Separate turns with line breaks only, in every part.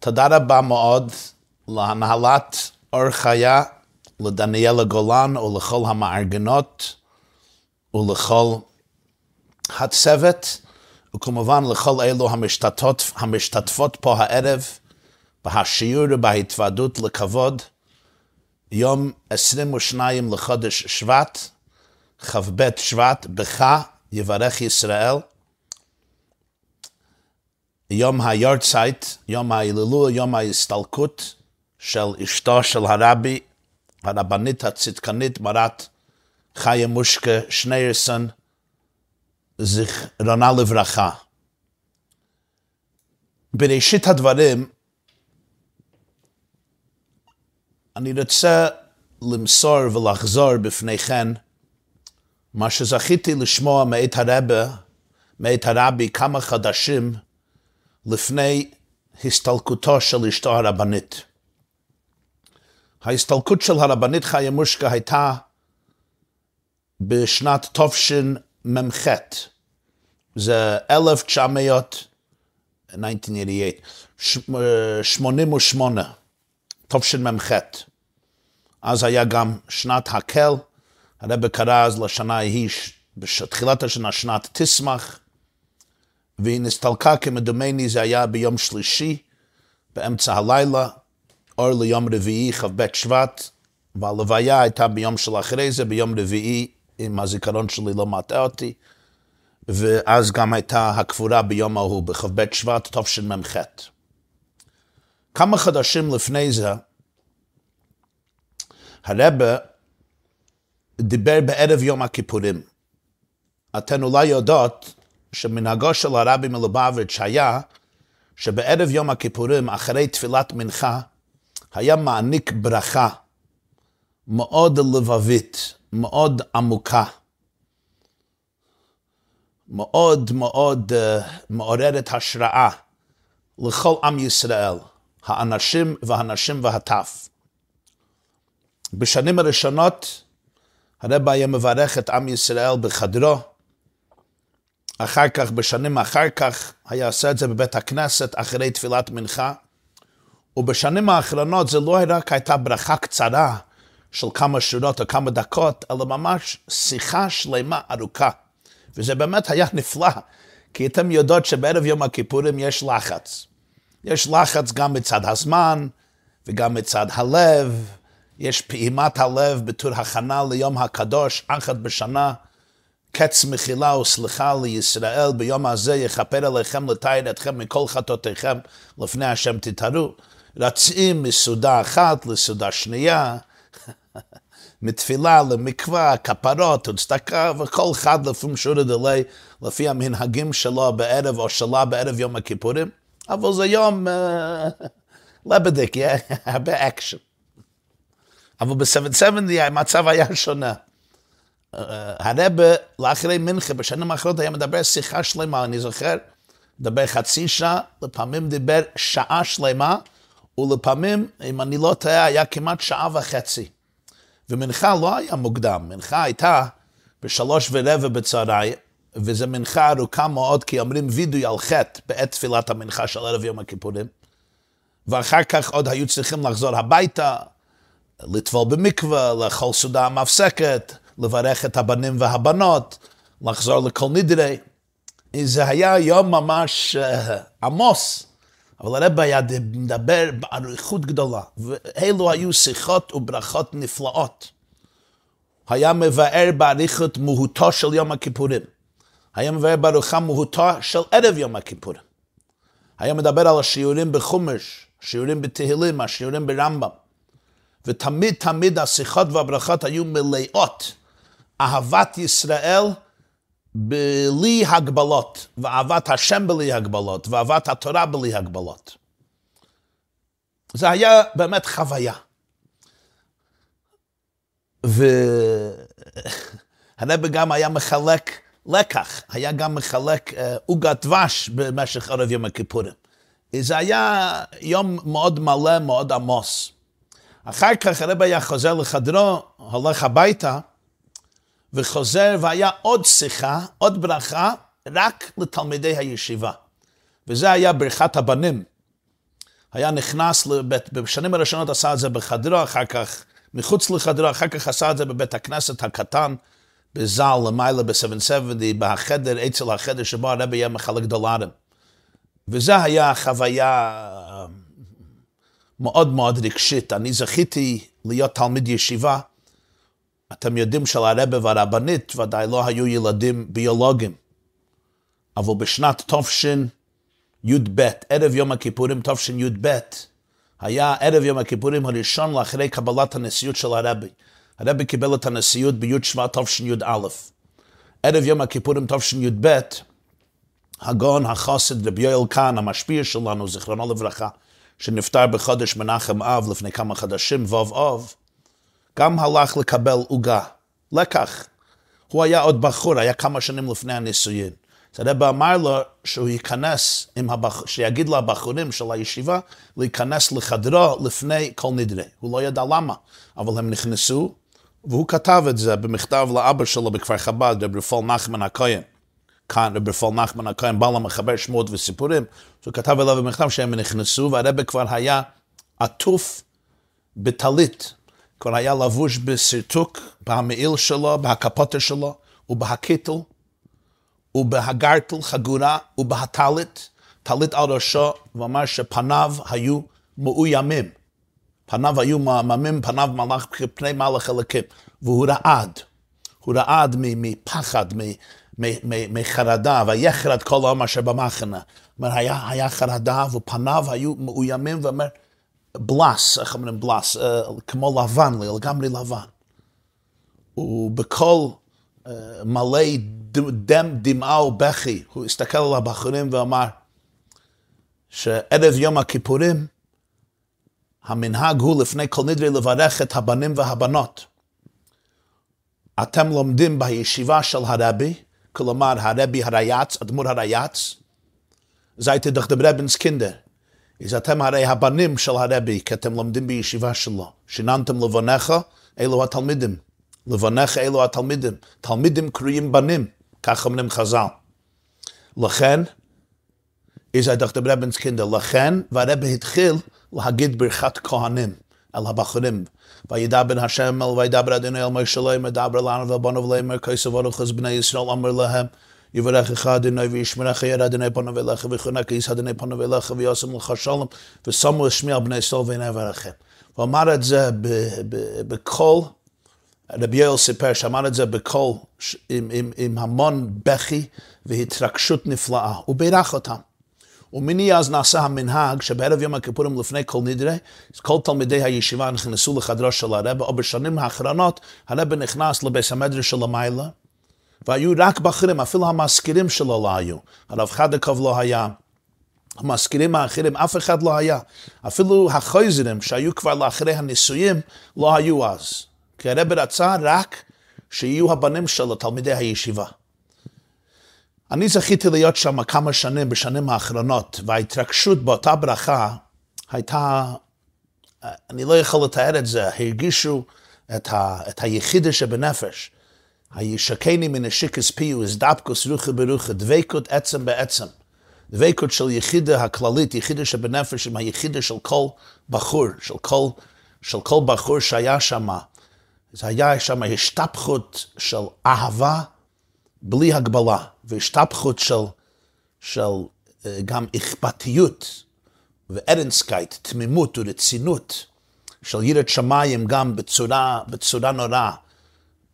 תודה רבה מאוד להנהלת אור חיה, לדניאלה גולן ולכל המארגנות ולכל הצוות, וכמובן לכל אלו המשתתפות, המשתתפות פה הערב בהשיעור ובהתוועדות לכבוד, יום 22 לחודש שבט, כ"ב שבט, בך יברך ישראל. יום היורצייט, יום ההילולו, יום ההסתלקות של אשתו של הרבי, הרבנית הצדקנית מרת חיה מושקה שניירסון, זיכרונה לברכה. בראשית הדברים, אני רוצה למסור ולחזור בפניכם מה שזכיתי לשמוע מאת הרבה, מאת הרבי כמה חדשים לפני הסתלקותו של אשתו הרבנית. ההסתלקות של הרבנית חיה מושקה הייתה בשנת תשמ"ח, זה 1988, תשמ"ח. אז היה גם שנת הקל, הרב קרא אז לשנה ההיא, בתחילת השנה, שנת תשמח, והיא נסתלקה כמדומני, זה היה ביום שלישי, באמצע הלילה, אור ליום רביעי, כ"ב שבט, והלוויה הייתה ביום של אחרי זה, ביום רביעי, אם הזיכרון שלי לא מטעה אותי, ואז גם הייתה הקבורה ביום ההוא, בכ"ב שבט, תשמ"ח. כמה חודשים לפני זה, הרבה דיבר בערב יום הכיפורים. אתן אולי יודעות שמנהגו של הרבי מלובביץ' היה שבערב יום הכיפורים, אחרי תפילת מנחה, היה מעניק ברכה מאוד לבבית, מאוד עמוקה, מאוד מאוד uh, מעוררת השראה לכל עם ישראל, האנשים והנשים והטף. בשנים הראשונות הרב היה מברך את עם ישראל בחדרו, אחר כך, בשנים אחר כך, היה עושה את זה בבית הכנסת אחרי תפילת מנחה, ובשנים האחרונות זה לא רק הייתה ברכה קצרה של כמה שורות או כמה דקות, אלא ממש שיחה שלמה ארוכה. וזה באמת היה נפלא, כי אתם יודעות שבערב יום הכיפורים יש לחץ. יש לחץ גם מצד הזמן וגם מצד הלב, יש פעימת הלב בתור הכנה ליום הקדוש, אחת בשנה, קץ מחילה וסליחה לישראל, ביום הזה יכפר עליכם לתאר אתכם מכל חטאותיכם, לפני השם תתארו. רצים מסעודה אחת לסעודה שנייה, מתפילה למקווה, כפרות וצדקה, וכל אחד לפי משורי דלי, לפי המנהגים שלו בערב או שלה בערב יום הכיפורים, אבל זה יום לעבעדיק, הרבה אקשן. אבל ב-770 המצב היה שונה. הרבי, לאחרי מנחה, בשנים האחרונות היה מדבר שיחה שלמה, אני זוכר, מדבר חצי שעה, לפעמים דיבר שעה שלמה, ולפעמים, אם אני לא טועה, היה כמעט שעה וחצי. ומנחה לא היה מוקדם, מנחה הייתה בשלוש ורבע בצהריים, וזו מנחה ארוכה מאוד, כי אומרים וידוי על חטא בעת תפילת המנחה של ערב יום הכיפורים. ואחר כך עוד היו צריכים לחזור הביתה, לטבול במקווה, לאכול סעודה המפסקת, לברך את הבנים והבנות, לחזור לכל נדרי. זה היה יום ממש uh, עמוס, אבל הרב היה מדבר באריכות גדולה, ואלו היו שיחות וברכות נפלאות. היה מבאר באריכות מהותו של יום הכיפורים. היה מבאר בארוחה מהותו של ערב יום הכיפורים. היה מדבר על השיעורים בחומש, השיעורים בתהילים, השיעורים ברמב"ם. ותמיד תמיד השיחות והברכות היו מלאות אהבת ישראל בלי הגבלות, ואהבת השם בלי הגבלות, ואהבת התורה בלי הגבלות. זה היה באמת חוויה. והרב גם היה מחלק לקח, היה גם מחלק אה, עוגת דבש במשך ערב יום הכיפורים. זה היה יום מאוד מלא, מאוד עמוס. אחר כך הרב היה חוזר לחדרו, הולך הביתה, וחוזר והיה עוד שיחה, עוד ברכה, רק לתלמידי הישיבה. וזה היה ברכת הבנים. היה נכנס, לבית, בשנים הראשונות עשה את זה בחדרו, אחר כך מחוץ לחדרו, אחר כך עשה את זה בבית הכנסת הקטן, בז"ל, למעלה ב-770, בחדר, אצל החדר שבו הרבי היה מחלק דולרים. וזה היה חוויה מאוד מאוד רגשית. אני זכיתי להיות תלמיד ישיבה. אתם יודעים שלרבי והרבנית ודאי לא היו ילדים ביולוגיים. אבל בשנת תשי"ב, ערב יום הכיפורים תשי"ב, היה ערב יום הכיפורים הראשון לאחרי קבלת הנשיאות של הרבי. הרבי קיבל את הנשיאות בי' שבט תשי"א. ערב יום הכיפורים תשי"ב, הגאון החוסד רבי יואל קאן, המשפיע שלנו, זיכרונו לברכה, שנפטר בחודש מנחם אב לפני כמה חודשים, ווב אוב, גם הלך לקבל עוגה. לקח. הוא היה עוד בחור, היה כמה שנים לפני הנישואין. אז הרב אמר לו שהוא ייכנס, הבח... שיגיד לבחורים של הישיבה, להיכנס לחדרו לפני כל נדרי. הוא לא ידע למה, אבל הם נכנסו, והוא כתב את זה במכתב לאבא שלו בכפר חב"ד, רב רפול נחמן הכהן. כאן רב רפול נחמן הכהן בא למחבר שמות וסיפורים, הוא כתב אליו במכתב שהם נכנסו, והרבא כבר היה עטוף בטלית, כבר היה לבוש בסרטוק, במעיל שלו, בהקפוטה שלו, ובהקיטל, ובהגרטל חגורה, ובהטלית, טלית על ראשו, ואמר שפניו היו מאוימים. פניו היו מאממים, פניו מלאך כפני מלאך אלוקים, והוא רעד. הוא רעד מפחד, מחרדה, ויחרד כל העם אשר במחנה. אומר, היה, היה חרדה, ופניו היו מאוימים, ואומר, בלס, איך אומרים בלס? אה, כמו לבן, לגמרי לבן. ובקול uh, מלא דם, דמעה ובכי, הוא הסתכל על הבחורים ואמר, שערב יום הכיפורים, המנהג הוא לפני כל נדרי לברך את הבנים והבנות. אתם לומדים בישיבה של הרבי, כלומר הרבי הרייץ, אדמו"ר הרייץ, זייטה דך דברבנס קינדר. אז אתם הרי הבנים של הרבי, כי אתם לומדים בישיבה שלו. שיננתם לבונך, אלו התלמידים. לבונך אלו התלמידים. תלמידים קרויים בנים, כך אומרים חז"ל. לכן, איזה דך דברבנס קינדר, לכן, והרבי התחיל להגיד ברכת כהנים על הבחורים. וידבר השם אל וידבר אדוני אל משה אלוהים מדבר לנו ובנו ולאמר כסף אורחס בני ישראל אמר להם יברכך אדוני וישמרך יד אדוני פנו ואליך ויחונק איס אדוני פנו ואליך ויעשם לך שלום ושמו השמיע על בני ישראל ואינה יברכם. הוא אמר את זה בקול, רבי יואל סיפר שאמר את זה בקול עם, עם, עם המון בכי והתרגשות נפלאה. הוא בירך אותם. ומיני אז נעשה המנהג שבערב יום הכיפורים לפני כל נדרי, כל תלמידי הישיבה נכנסו לחדרו של הרב, או בשנים האחרונות הרב נכנס לבית המדרש של המיילה, והיו רק בחרים, אפילו המזכירים שלו לא היו. הרב חדקוב לא היה, המזכירים האחרים, אף אחד לא היה. אפילו החויזרים שהיו כבר לאחרי הנישואים, לא היו אז. כי הרב רצה רק שיהיו הבנים שלו, תלמידי הישיבה. אני זכיתי להיות שם כמה שנים בשנים האחרונות, וההתרגשות באותה ברכה הייתה, אני לא יכול לתאר את זה, הרגישו את, ה, את היחידה שבנפש. הישקני מנשיקס פיו, הזדבקוס רוחי ברוחי, דבקות עצם בעצם. דבקות של יחידה הכללית, יחידה שבנפש עם היחידה של כל בחור, של כל, של כל בחור שהיה שם. זה היה שם השתפכות של אהבה בלי הגבלה, והשתפכות של, של אה, גם אכפתיות וארנסקייט, תמימות ורצינות, של יראת שמיים גם בצורה, בצורה נוראה.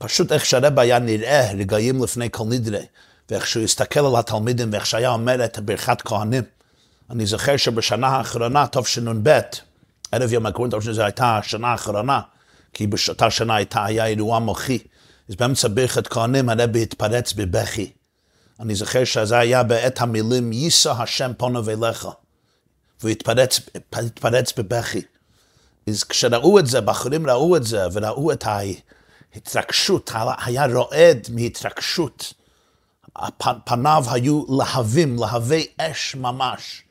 פשוט איך שהרבא היה נראה רגעים לפני כל נדרי, ואיך שהוא הסתכל על התלמידים, ואיך שהיה אומר את ברכת כהנים. אני זוכר שבשנה האחרונה, תשנ"ב, ערב יום הכהן תשנ"ב, זו הייתה השנה האחרונה, כי באותה שנה הייתה, היה אירוע מוחי. אז באמצע ברכת כהנים הרבי התפרץ בבכי. אני זוכר שזה היה בעת המילים יישא השם פונו ואליך. והוא התפרץ, התפרץ בבכי. אז כשראו את זה, בחורים ראו את זה, וראו את ההתרגשות, היה רועד מהתרגשות. פניו היו להבים, להבי אש ממש.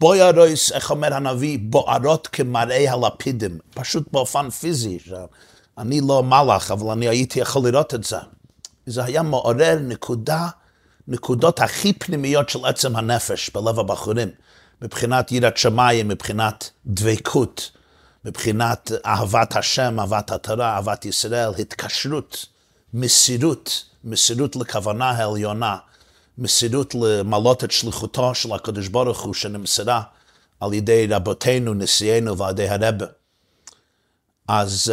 בוירויס, איך אומר הנביא, בוערות כמראה הלפידים, פשוט באופן פיזי. אני לא מלאך, אבל אני הייתי יכול לראות את זה. זה היה מעורר נקודה, נקודות הכי פנימיות של עצם הנפש בלב הבחורים. מבחינת יראת שמיים, מבחינת דבקות, מבחינת אהבת השם, אהבת התורה, אהבת ישראל, התקשרות, מסירות, מסירות לכוונה העליונה, מסירות למלות את שליחותו של הקדוש ברוך הוא שנמסרה על ידי רבותינו, נשיאנו ועל ידי הרבה. אז,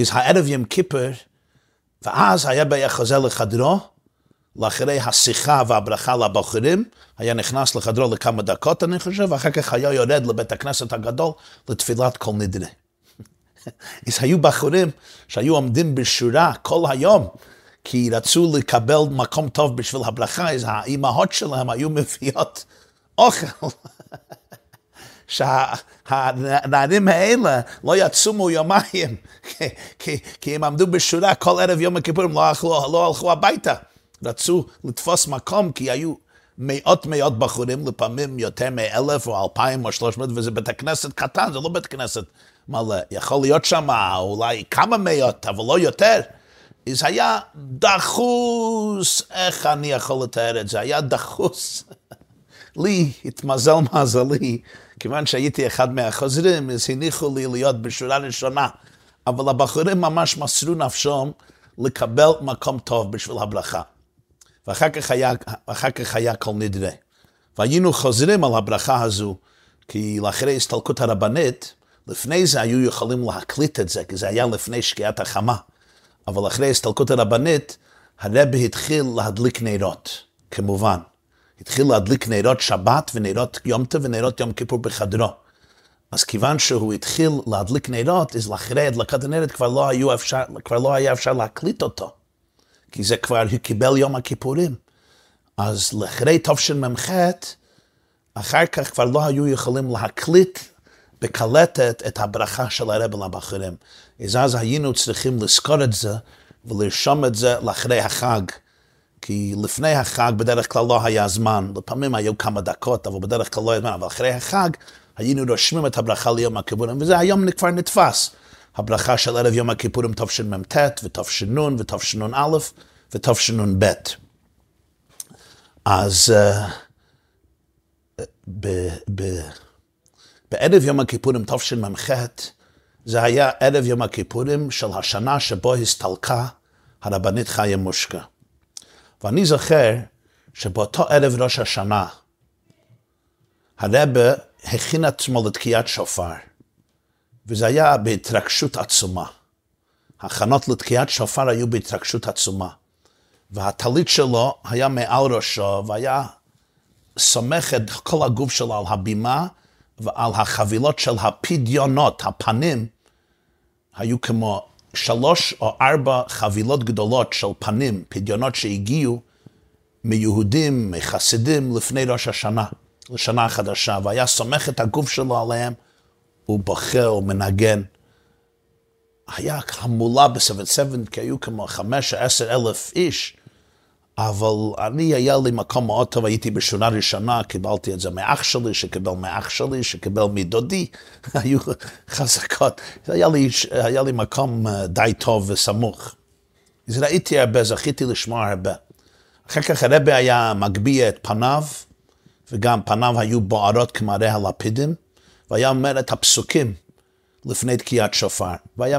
אז הערב יום כיפר, ואז היה היה חוזר לחדרו, לאחרי השיחה והברכה לבחורים, היה נכנס לחדרו לכמה דקות, אני חושב, ואחר כך היה יורד לבית הכנסת הגדול לתפילת כל נדרי. אז היו בחורים שהיו עומדים בשורה כל היום, כי רצו לקבל מקום טוב בשביל הברכה, אז האימהות שלהם היו מביאות אוכל. שהנערים האלה לא יצומו יומיים, כי, כי, כי הם עמדו בשורה כל ערב יום הכיפורים, לא, לא הלכו הביתה. רצו לתפוס מקום, כי היו מאות מאות בחורים, לפעמים יותר מאלף או אלפיים או שלוש מאות, וזה בית הכנסת קטן, זה לא בית כנסת מלא. יכול להיות שם אולי כמה מאות, אבל לא יותר. זה היה דחוס, איך אני יכול לתאר את זה? היה דחוס. לי, התמזל מזלי, כיוון שהייתי אחד מהחוזרים, אז הניחו לי להיות בשורה ראשונה. אבל הבחורים ממש מסרו נפשם לקבל מקום טוב בשביל הברכה. ואחר כך היה, כך היה כל נדרי. והיינו חוזרים על הברכה הזו, כי לאחרי הסתלקות הרבנית, לפני זה היו יכולים להקליט את זה, כי זה היה לפני שקיעת החמה. אבל אחרי הסתלקות הרבנית, הרבי התחיל להדליק נרות, כמובן. התחיל להדליק נרות שבת ונרות יום טוב ונרות יום כיפור בחדרו. אז כיוון שהוא התחיל להדליק נרות, אז לאחרי הדלקת הנרות כבר לא, כבר לא היה אפשר להקליט אותו. כי זה כבר, הוא קיבל יום הכיפורים. אז לאחרי תשמ"ח, אחר כך כבר לא היו יכולים להקליט בקלטת את הברכה של הרב לבחורים. אז אז היינו צריכים לזכור את זה ולרשום את זה לאחרי החג. כי לפני החג בדרך כלל לא היה זמן, לפעמים היו כמה דקות, אבל בדרך כלל לא היה זמן, אבל אחרי החג היינו רושמים את הברכה ליום הכיפורים, וזה היום כבר נתפס. הברכה של ערב יום הכיפורים תשמ"ט ותש"ן ותשנ"א ותשנ"ב. אז uh, ב, ב, בערב יום הכיפורים תשמ"ח זה היה ערב יום הכיפורים של השנה שבו הסתלקה הרבנית חיה מושקה. ואני זוכר שבאותו ערב ראש השנה, הרבה הכין עצמו לתקיעת שופר. וזה היה בהתרגשות עצומה. הכנות לתקיעת שופר היו בהתרגשות עצומה. והטלית שלו היה מעל ראשו, והיה סומך את כל הגוף שלו על הבימה ועל החבילות של הפדיונות, הפנים, היו כמו שלוש או ארבע חבילות גדולות של פנים, פדיונות שהגיעו מיהודים, מחסידים, לפני ראש השנה, לשנה החדשה, והיה סומך את הגוף שלו עליהם. הוא בוכה, הוא מנגן. היה המולה ב-77, כי היו כמו חמש או עשר אלף איש, אבל אני, היה לי מקום מאוד טוב, הייתי בשנה ראשונה, קיבלתי את זה מאח שלי, שקיבל מאח שלי, שקיבל מדודי, היו חזקות. היה לי, היה לי מקום אה, די טוב וסמוך. אז ראיתי הרבה, זכיתי לשמוע הרבה. אחר כך הרבי היה מגביה את פניו, וגם פניו היו בוערות כמראה הלפידים. והיה אומר את הפסוקים לפני תקיעת שופר, והיה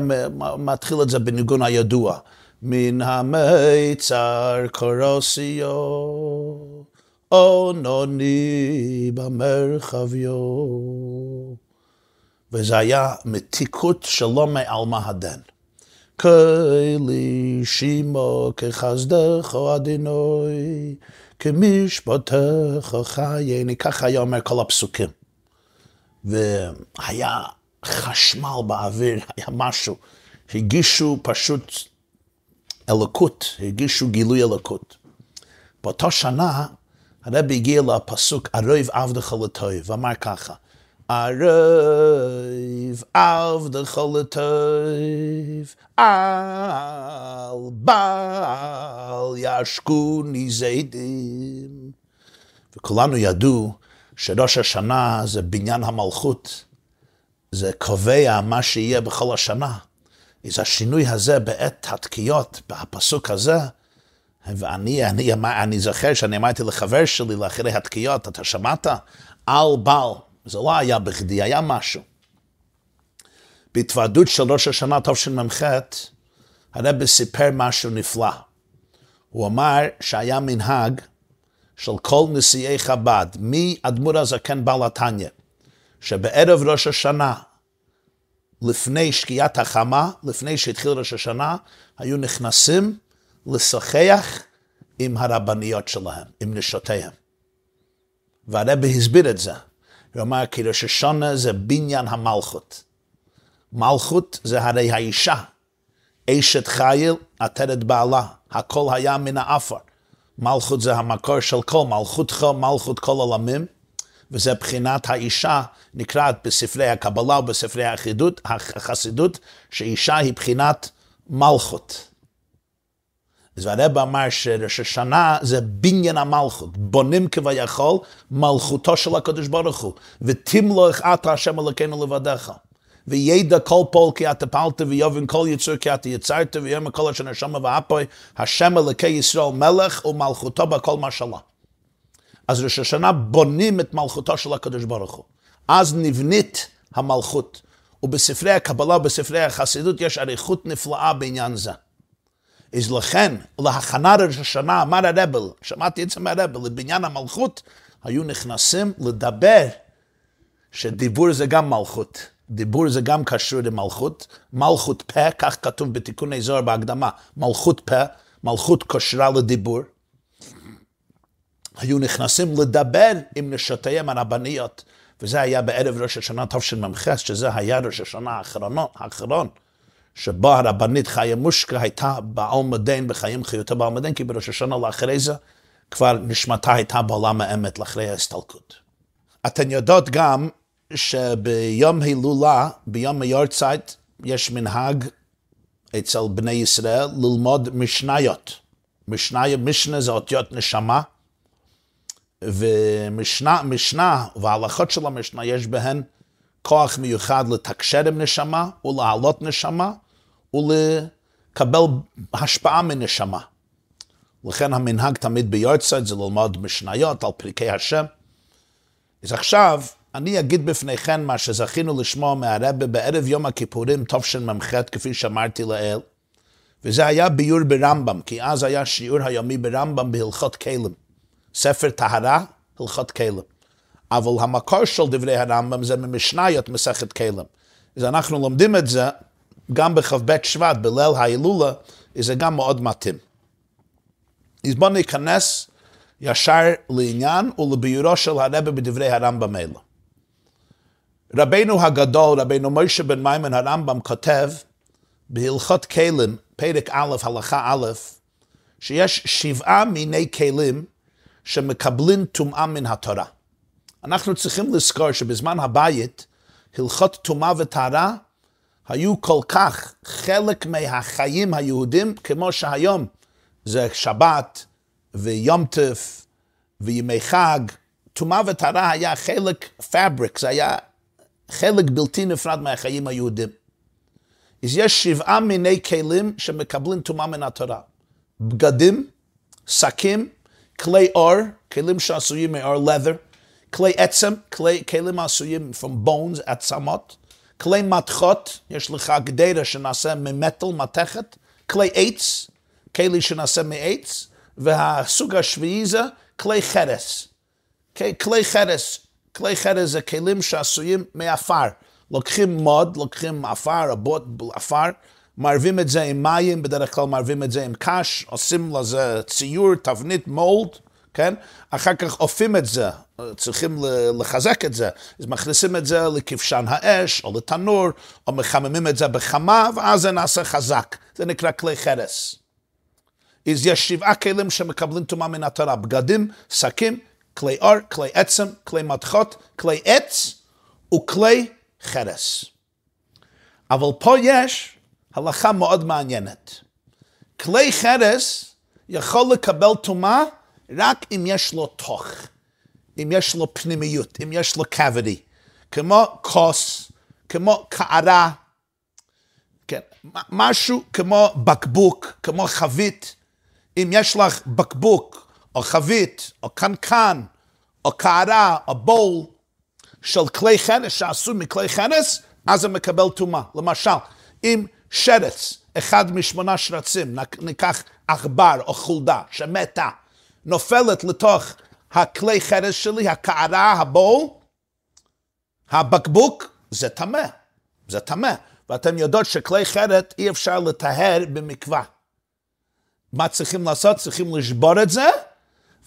מתחיל את זה בניגון הידוע, מן המיצר קורוסיו, אונוני במרחביו. וזה היה מתיקות שלא מעלמא הדן. כלי שימו כחסדך אדינוי, כמשפטך חייני, ככה היה אומר כל הפסוקים. והיה חשמל באוויר, היה משהו. הגישו פשוט אלוקות, הגישו גילוי אלוקות. באותה שנה הרבי הגיע לפסוק ערב עבדך לטוב, ואמר ככה, ערב עבדך לטוב, על בעל ישכוני זידים. וכולנו ידעו שראש השנה זה בניין המלכות, זה קובע מה שיהיה בכל השנה. אז השינוי הזה בעת התקיעות, בפסוק הזה, ואני אני, אני, אני זוכר שאני אמרתי לחבר שלי לאחרי התקיעות, אתה שמעת? על בעל, זה לא היה בכדי, היה משהו. בהתוועדות של ראש השנה תשמ"ח, הרב סיפר משהו נפלא. הוא אמר שהיה מנהג של כל נשיאי חב"ד, מאדמו"ר הזקן בעל התניא, שבערב ראש השנה, לפני שקיעת החמה, לפני שהתחיל ראש השנה, היו נכנסים לשוחח עם הרבניות שלהם, עם נשותיהם. והרבי הסביר את זה. הוא אמר כי ראש השנה זה בניין המלכות. מלכות זה הרי האישה. אשת חיל עטרת בעלה, הכל היה מן האפר. מלכות זה המקור של כל, מלכותך, מלכות כל עולמים, וזה בחינת האישה, נקראת בספרי הקבלה ובספרי החידות, החסידות, שאישה היא בחינת מלכות. אז הרב אמר שראש השנה זה בניין המלכות, בונים כביכול מלכותו של הקדוש ברוך הוא, ותמלוך אתה השם אלוקינו לבדיך. וידע כל פול כי אתה פעלת ויובן כל יצור כי אתה יצרת ויאמר כל אשר נשמה ואפוי השם אלוקי ישראל מלך ומלכותו בכל משלה. אז ראש השנה בונים את מלכותו של הקדוש ברוך הוא. אז נבנית המלכות. ובספרי הקבלה ובספרי החסידות יש אריכות נפלאה בעניין זה. אז לכן, להכנה ראש השנה, אמר הרבל, שמעתי את זה מהרבל, לבניין המלכות, היו נכנסים לדבר שדיבור זה גם מלכות. דיבור זה גם קשור למלכות. מלכות פה, כך כתוב בתיקוני זוהר בהקדמה, מלכות פה, מלכות קושרה לדיבור. היו נכנסים לדבר עם נשותיהם הרבניות, וזה היה בערב ראש השנה תשמ"ח, שזה היה ראש השנה האחרון, שבו הרבנית חיה מושקה הייתה בעלמא דין בחיים חיותה בעלמא דין, כי בראש השנה לאחרי זה כבר נשמתה הייתה בעולם האמת לאחרי ההסתלקות. אתן יודעות גם שביום הילולה, ביום היורצייט, יש מנהג אצל בני ישראל ללמוד משניות. משניה, משנה זה אותיות נשמה, ומשנה משנה וההלכות של המשנה יש בהן כוח מיוחד לתקשר עם נשמה ולהעלות נשמה ולקבל השפעה מנשמה. לכן המנהג תמיד ביורצייט זה ללמוד משניות על פרקי השם. אז עכשיו אני אגיד בפניכם מה שזכינו לשמוע מהרבה בערב יום הכיפורים תשמ"ח, כפי שאמרתי לעיל, וזה היה ביור ברמב"ם, כי אז היה שיעור היומי ברמב"ם בהלכות כלים. ספר טהרה, הלכות כלים. אבל המקור של דברי הרמב"ם זה ממשניות מסכת כלים. אז אנחנו לומדים את זה גם בכ"ב שבט, בליל ההילולה, זה גם מאוד מתאים. אז בואו ניכנס ישר לעניין ולביורו של הרבה בדברי הרמב"ם האלה. רבנו הגדול, רבנו מוישה בן מימון הרמב"ם כותב בהלכות כלים, פרק א', הלכה א', שיש שבעה מיני כלים שמקבלים טומאה מן התורה. אנחנו צריכים לזכור שבזמן הבית, הלכות טומאה וטהרה היו כל כך חלק מהחיים היהודים, כמו שהיום זה שבת ויום טף וימי חג. טומאה וטהרה היה חלק פאבריק, זה היה חלק בלתי נפרד מהחיים היהודים. אז יש שבעה מיני כלים שמקבלים טומאה מן התורה. בגדים, שקים, כלי אור, כלים שעשויים מאור leather, כלי עצם, כלי, כלים עשויים from bones, עצמות, כלי מתכות, יש לך גדרה שנעשה ממטל, מתכת, כלי עץ, כלי שנעשה מעץ, והסוג השביעי זה כלי חרס. כלי חרס, כלי חרס זה כלים שעשויים מעפר. לוקחים מוד, לוקחים עפר, הבוט עפר, מערבים את זה עם מים, בדרך כלל מערבים את זה עם קש, עושים לזה ציור, תבנית, מולד, כן? אחר כך אופים את זה, צריכים לחזק את זה, אז מכניסים את זה לכבשן האש, או לתנור, או מחממים את זה בחמה, ואז זה נעשה חזק. זה נקרא כלי חרס. אז יש שבעה כלים שמקבלים טומאה מן התורה, בגדים, שקים, כלי אור, כלי עצם, כלי מתכות, כלי עץ וכלי חרס. אבל פה יש הלכה מאוד מעניינת. כלי חרס יכול לקבל טומאה רק אם יש לו תוך, אם יש לו פנימיות, אם יש לו cavity, כמו כוס, כמו קערה, כן, משהו כמו בקבוק, כמו חבית. אם יש לך בקבוק, או חבית, או קנקן, או קערה, או בול, של כלי חרס שעשו מכלי חרס, אז זה מקבל טומאה. למשל, אם שרץ, אחד משמונה שרצים, ניקח עכבר או חולדה שמתה, נופלת לתוך הכלי חרס שלי, הקערה, הבול, הבקבוק, זה טמא. זה טמא. ואתם יודעות שכלי חרת אי אפשר לטהר במקווה. מה צריכים לעשות? צריכים לשבור את זה,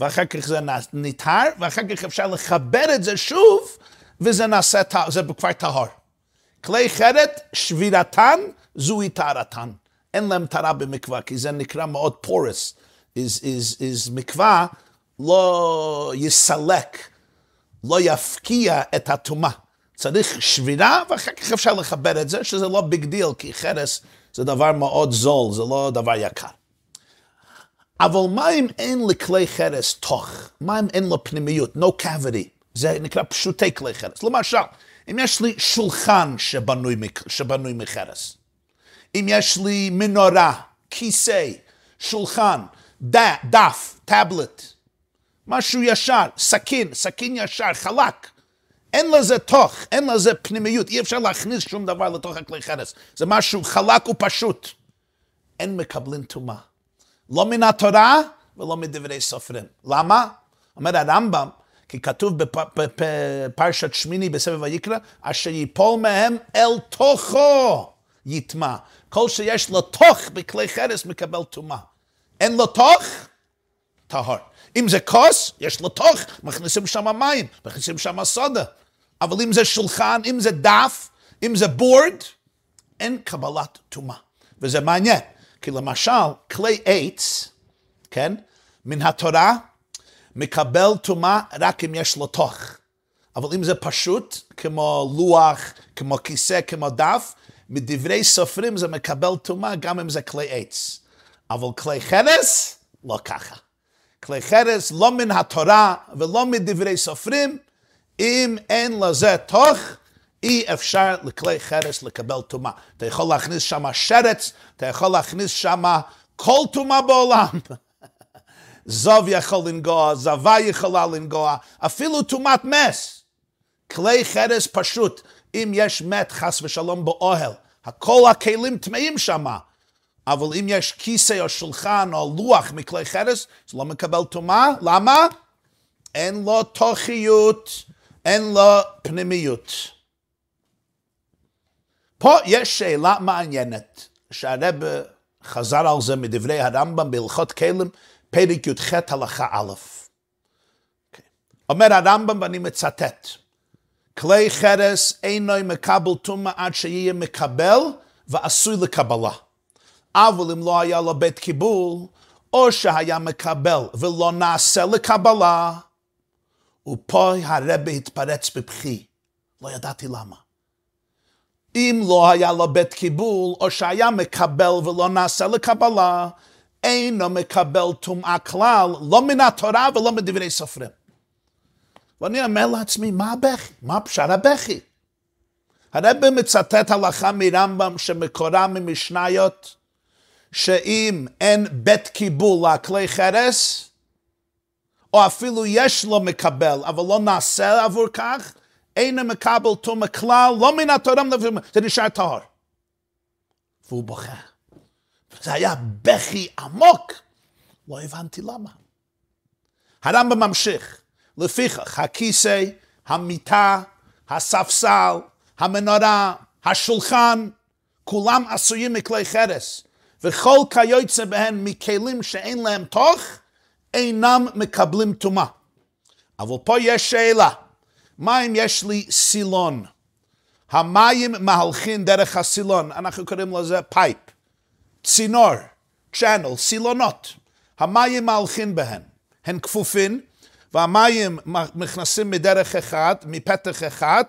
ואחר כך זה נטהר, ואחר כך אפשר לחבר את זה שוב, וזה נעשה, זה כבר טהור. כלי חרס, שבירתן, זוהי טהרתן. אין להם טהרה במקווה, כי זה נקרא מאוד porous. is, is, is מקווה לא יסלק, לא יפקיע את הטומאה. צריך שבירה, ואחר כך אפשר לחבר את זה, שזה לא big deal, כי חרס זה דבר מאוד זול, זה לא דבר יקר. אבל מה אם אין לכלי חרס תוך? מה אם אין לו פנימיות, no cavity? זה נקרא פשוטי כלי חרס. למשל, אם יש לי שולחן שבנוי, שבנוי מחרס, אם יש לי מנורה, כיסא, שולחן, דף, טאבלט, משהו ישר, סכין, סכין ישר, חלק, אין לזה תוך, אין לזה פנימיות, אי אפשר להכניס שום דבר לתוך הכלי חרס. זה משהו חלק ופשוט. אין מקבלים טומאה. לא מן התורה ולא מדברי סופרים. למה? אומר הרמב"ם, כי כתוב בפרשת שמיני בסבב ויקרא, אשר ייפול מהם אל תוכו יטמע. כל שיש לו תוך בכלי חרס מקבל טומאה. אין לו תוך, טהור. אם זה כוס, יש לו תוך, מכניסים שם מים, מכניסים שם סודה. אבל אם זה שולחן, אם זה דף, אם זה בורד, אין קבלת טומאה. וזה מעניין, כי למשל, כלי עץ, כן, מן התורה, מקבל טומאה רק אם יש לו תוך. אבל אם זה פשוט, כמו לוח, כמו כיסא, כמו דף, מדברי סופרים זה מקבל טומאה גם אם זה כלי עץ. אבל כלי חרס, לא ככה. כלי חרס לא מן התורה ולא מדברי סופרים, אם אין לזה תוך, אי אפשר לכלי חרס לקבל טומאה. אתה יכול להכניס שם שרץ, אתה יכול להכניס שם כל טומאה בעולם. זוב יכול לנגוע, זבה יכולה לנגוע, אפילו טומאת מס. כלי חרס פשוט, אם יש מת חס ושלום באוהל, כל הכלים טמאים שם. אבל אם יש כיסא או שולחן או לוח מכלי חרס, זה לא מקבל טומאה. למה? אין לו תוכיות. אין לו פנימיות. פה יש שאלה מעניינת, שהרב חזר על זה מדברי הרמב"ם בהלכות כלים, פרק י"ח הלכה א'. Okay. אומר הרמב"ם, ואני מצטט, כלי חרס אינו מקבל טומאה עד שיהיה מקבל ועשוי לקבלה. אבל אם לא היה לו בית קיבול, או שהיה מקבל ולא נעשה לקבלה, ופה הרבה התפרץ בבכי. לא ידעתי למה. אם לא היה לו בית קיבול, או שהיה מקבל ולא נעשה לקבלה, אינו מקבל טומאה כלל, לא מן התורה ולא מדברי סופרים. ואני אומר לעצמי, מה הבכי? מה פשר הבכי? הרב מצטט הלכה מרמב"ם שמקורה ממשניות, שאם אין בית קיבול לכלי חרס, או אפילו יש לו מקבל, אבל לא נעשה עבור כך, אין מקבל תום כלל, לא מן התורה, זה נשאר טהור. והוא בוכה. זה היה בכי עמוק. לא הבנתי למה. הרמב"ם ממשיך. לפיכך, הכיסא, המיטה, הספסל, המנורה, השולחן, כולם עשויים מכלי חרס, וכל כיוצא בהם מכלים שאין להם תוך, אינם מקבלים טומאה. אבל פה יש שאלה, מה אם יש לי סילון? המים מהלכים דרך הסילון, אנחנו קוראים לזה pipe, צינור, channel, סילונות. המים מהלכים בהן, הן כפופים, והמים נכנסים מדרך אחד, מפתח אחד,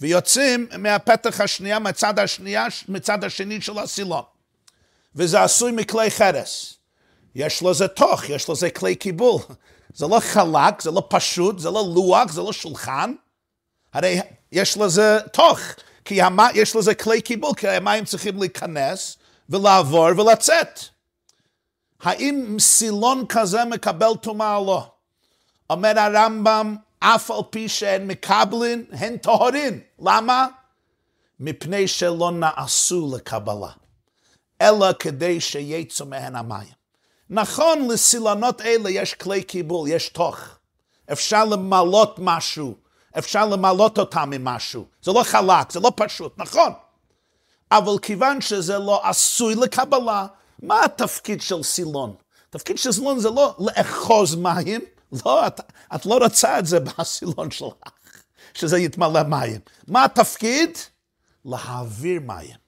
ויוצאים מהפתח השנייה, מצד השנייה, מצד השני של הסילון. וזה עשוי מכלי חרס. יש לזה תוך, יש לזה כלי קיבול. זה לא חלק, זה לא פשוט, זה לא לוח, זה לא שולחן. הרי יש לזה תוך, כי המים, יש לזה כלי קיבול, כי המים צריכים להיכנס ולעבור ולצאת. האם סילון כזה מקבל טומאה או לא? אומר הרמב"ם, אף על פי שהן מקבלין, הן טהרין. למה? מפני שלא נעשו לקבלה, אלא כדי שיצאו מהן המים. נכון, לסילונות אלה יש כלי קיבול, יש תוך. אפשר למלות משהו, אפשר למלות אותם עם משהו. זה לא חלק, זה לא פשוט, נכון. אבל כיוון שזה לא עשוי לקבלה, מה התפקיד של סילון? התפקיד של סילון זה לא לאחוז מים, לא, את, את לא רוצה את זה בסילון שלך, שזה יתמלא מים. מה התפקיד? להעביר מים.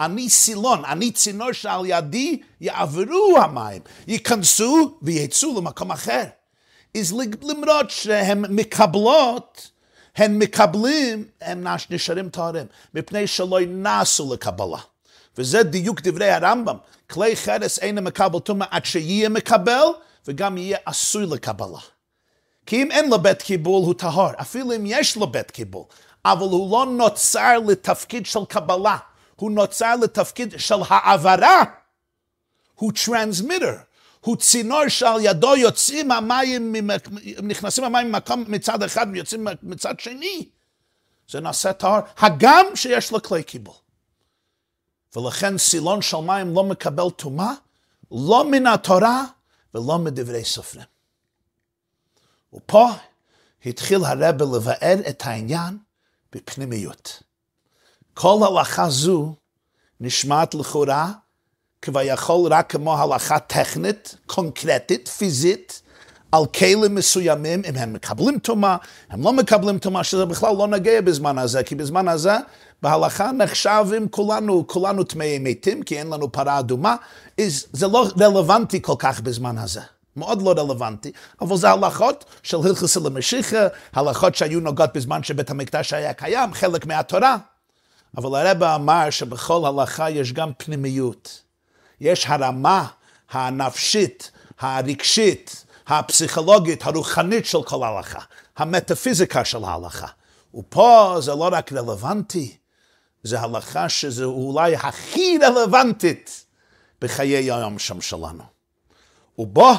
אני סילון, אני צינור שעל ידי יעברו המים, ייכנסו ויצאו למקום אחר. אז למרות שהן מקבלות, הן מקבלים, הם נשארים טהורים, מפני שלא נעשו לקבלה. וזה דיוק דברי הרמב"ם. כלי חרס אינו מקבל טומאה עד שיהיה מקבל, וגם יהיה עשוי לקבלה. כי אם אין לו בית קיבול הוא טהור, אפילו אם יש לו בית קיבול, אבל הוא לא נוצר לתפקיד של קבלה, הוא נוצר לתפקיד של העברה. הוא transmitter, הוא צינור שעל ידו יוצאים המים, נכנסים המים ממקום מצד אחד ויוצאים מצד שני. זה נעשה טהר, הגם שיש לו כלי קיבול. ולכן סילון של מים לא מקבל טומאה, לא מן התורה ולא מדברי סופרים. ופה התחיל הרב לבאר את העניין בפנימיות. כל הלכה זו נשמעת לכאורה כביכול רק כמו הלכה טכנית, קונקרטית, פיזית, על כלים מסוימים, אם הם מקבלים טומאה, הם לא מקבלים טומאה, שזה בכלל לא נגיע בזמן הזה, כי בזמן הזה בהלכה נחשבים כולנו, כולנו טמאי מתים, כי אין לנו פרה אדומה, זה לא רלוונטי כל כך בזמן הזה. מאוד לא רלוונטי, אבל זה הלכות של הלכס למשיחה, הלכות שהיו נוגעות בזמן שבית המקדש היה קיים, חלק מהתורה. אבל הרב אמר שבכל הלכה יש גם פנימיות. יש הרמה הנפשית, הרגשית, הפסיכולוגית, הרוחנית של כל ההלכה, המטאפיזיקה של ההלכה. ופה זה לא רק רלוונטי, זה הלכה שזה אולי הכי רלוונטית בחיי היום שם שלנו. ובוא